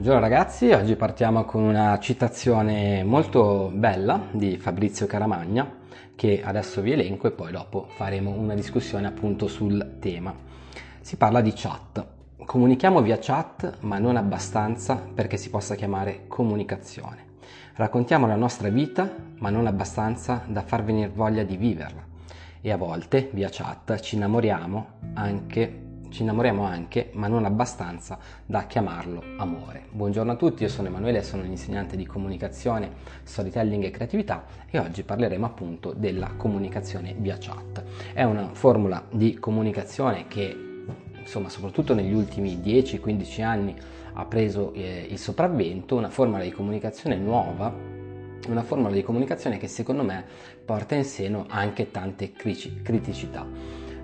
Buongiorno ragazzi, oggi partiamo con una citazione molto bella di Fabrizio Caramagna che adesso vi elenco e poi dopo faremo una discussione appunto sul tema. Si parla di chat. Comunichiamo via chat ma non abbastanza perché si possa chiamare comunicazione. Raccontiamo la nostra vita ma non abbastanza da far venire voglia di viverla. E a volte via chat ci innamoriamo anche ci innamoriamo anche, ma non abbastanza da chiamarlo amore. Buongiorno a tutti, io sono Emanuele, sono un insegnante di comunicazione, storytelling e creatività e oggi parleremo appunto della comunicazione via chat. È una formula di comunicazione che, insomma, soprattutto negli ultimi 10-15 anni ha preso eh, il sopravvento, una formula di comunicazione nuova una formula di comunicazione che secondo me porta in seno anche tante criticità.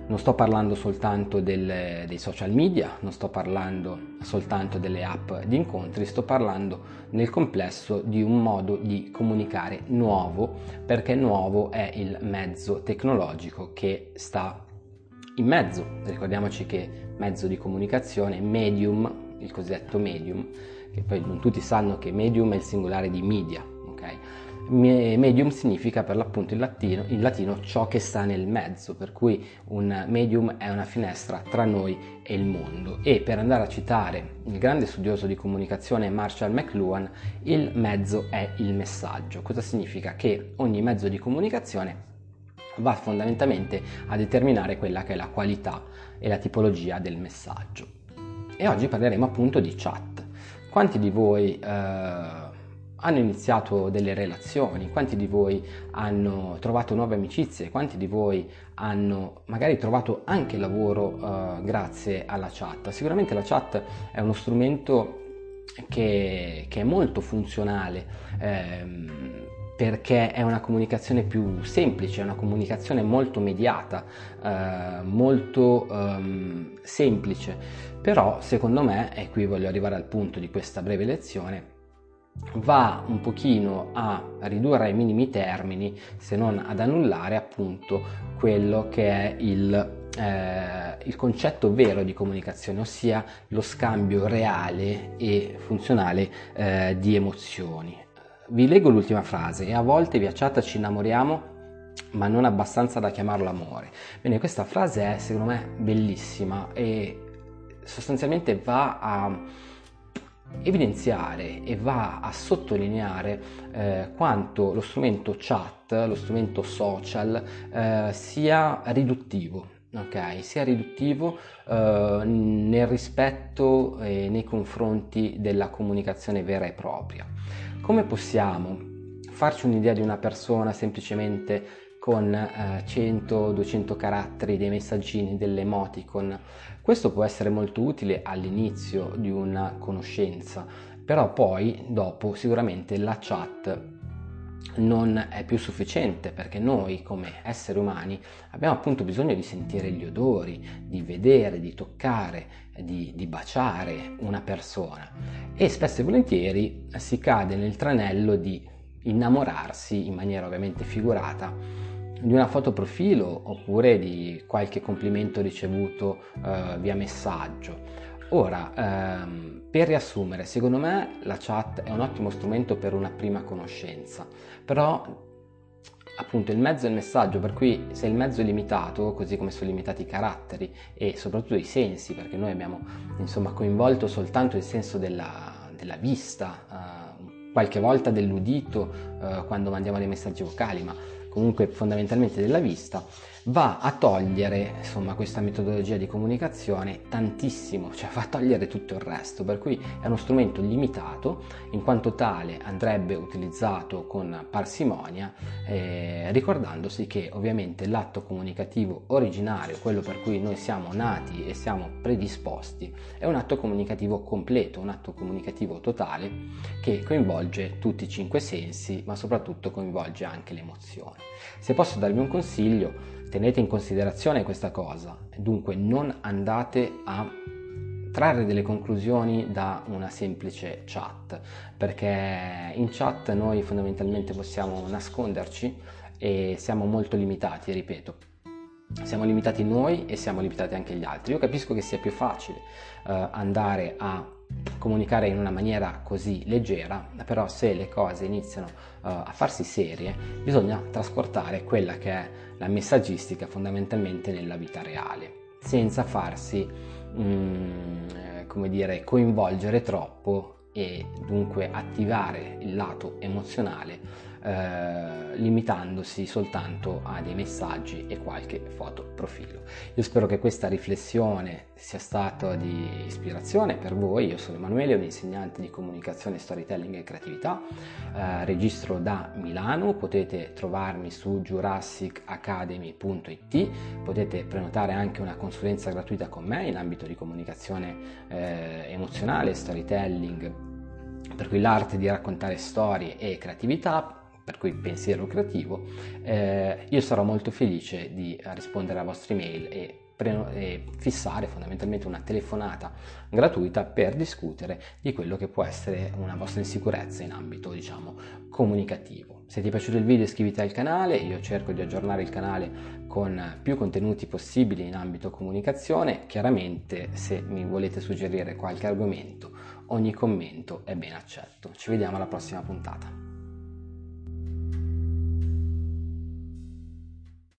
Non sto parlando soltanto del, dei social media, non sto parlando soltanto delle app di incontri, sto parlando nel complesso di un modo di comunicare nuovo, perché nuovo è il mezzo tecnologico che sta in mezzo. Ricordiamoci che mezzo di comunicazione, medium, il cosiddetto medium, che poi non tutti sanno che medium è il singolare di media, ok? Medium significa per l'appunto in latino, in latino, ciò che sta nel mezzo, per cui un medium è una finestra tra noi e il mondo. E per andare a citare il grande studioso di comunicazione Marshall McLuhan, il mezzo è il messaggio. Cosa significa? Che ogni mezzo di comunicazione va fondamentalmente a determinare quella che è la qualità e la tipologia del messaggio. E oggi parleremo appunto di chat. Quanti di voi eh, hanno iniziato delle relazioni, quanti di voi hanno trovato nuove amicizie, quanti di voi hanno magari trovato anche lavoro uh, grazie alla chat. Sicuramente la chat è uno strumento che, che è molto funzionale. Ehm, perché è una comunicazione più semplice, è una comunicazione molto mediata, eh, molto um, semplice, però secondo me, e qui voglio arrivare al punto di questa breve lezione, va un pochino a ridurre ai minimi termini, se non ad annullare appunto quello che è il, eh, il concetto vero di comunicazione, ossia lo scambio reale e funzionale eh, di emozioni. Vi leggo l'ultima frase, e a volte via chat ci innamoriamo ma non abbastanza da chiamarlo amore. Bene, questa frase è secondo me bellissima e sostanzialmente va a evidenziare e va a sottolineare eh, quanto lo strumento chat, lo strumento social eh, sia riduttivo. Okay, sia riduttivo eh, nel rispetto e nei confronti della comunicazione vera e propria. Come possiamo farci un'idea di una persona semplicemente con eh, 100-200 caratteri, dei messaggini, delle emoticon. Questo può essere molto utile all'inizio di una conoscenza, però poi dopo sicuramente la chat non è più sufficiente perché noi come esseri umani abbiamo appunto bisogno di sentire gli odori, di vedere, di toccare, di, di baciare una persona e spesso e volentieri si cade nel tranello di innamorarsi in maniera ovviamente figurata di una foto profilo oppure di qualche complimento ricevuto eh, via messaggio. Ora, ehm, per riassumere, secondo me la chat è un ottimo strumento per una prima conoscenza, però appunto il mezzo è il messaggio, per cui se il mezzo è limitato, così come sono limitati i caratteri e soprattutto i sensi, perché noi abbiamo insomma coinvolto soltanto il senso della, della vista, eh, qualche volta dell'udito eh, quando mandiamo dei messaggi vocali, ma comunque fondamentalmente della vista, va a togliere insomma, questa metodologia di comunicazione tantissimo, cioè va a togliere tutto il resto, per cui è uno strumento limitato, in quanto tale andrebbe utilizzato con parsimonia, eh, ricordandosi che ovviamente l'atto comunicativo originario, quello per cui noi siamo nati e siamo predisposti, è un atto comunicativo completo, un atto comunicativo totale che coinvolge tutti i cinque sensi, ma soprattutto coinvolge anche le emozioni. Se posso darvi un consiglio, tenete in considerazione questa cosa, dunque non andate a trarre delle conclusioni da una semplice chat, perché in chat noi fondamentalmente possiamo nasconderci e siamo molto limitati, ripeto. Siamo limitati noi e siamo limitati anche gli altri. Io capisco che sia più facile uh, andare a comunicare in una maniera così leggera, però se le cose iniziano uh, a farsi serie, bisogna trasportare quella che è la messaggistica fondamentalmente nella vita reale, senza farsi, um, come dire, coinvolgere troppo e dunque attivare il lato emozionale eh, limitandosi soltanto a dei messaggi e qualche foto profilo. Io spero che questa riflessione sia stata di ispirazione per voi. Io sono Emanuele, un insegnante di comunicazione, storytelling e creatività. Eh, registro da Milano, potete trovarmi su jurassicacademy.it, potete prenotare anche una consulenza gratuita con me in ambito di comunicazione eh, emozionale, storytelling per cui l'arte di raccontare storie e creatività per cui pensiero creativo, eh, io sarò molto felice di rispondere alle vostre email e, e fissare fondamentalmente una telefonata gratuita per discutere di quello che può essere una vostra insicurezza in ambito, diciamo, comunicativo. Se ti è piaciuto il video iscriviti al canale, io cerco di aggiornare il canale con più contenuti possibili in ambito comunicazione. Chiaramente se mi volete suggerire qualche argomento, ogni commento è ben accetto. Ci vediamo alla prossima puntata.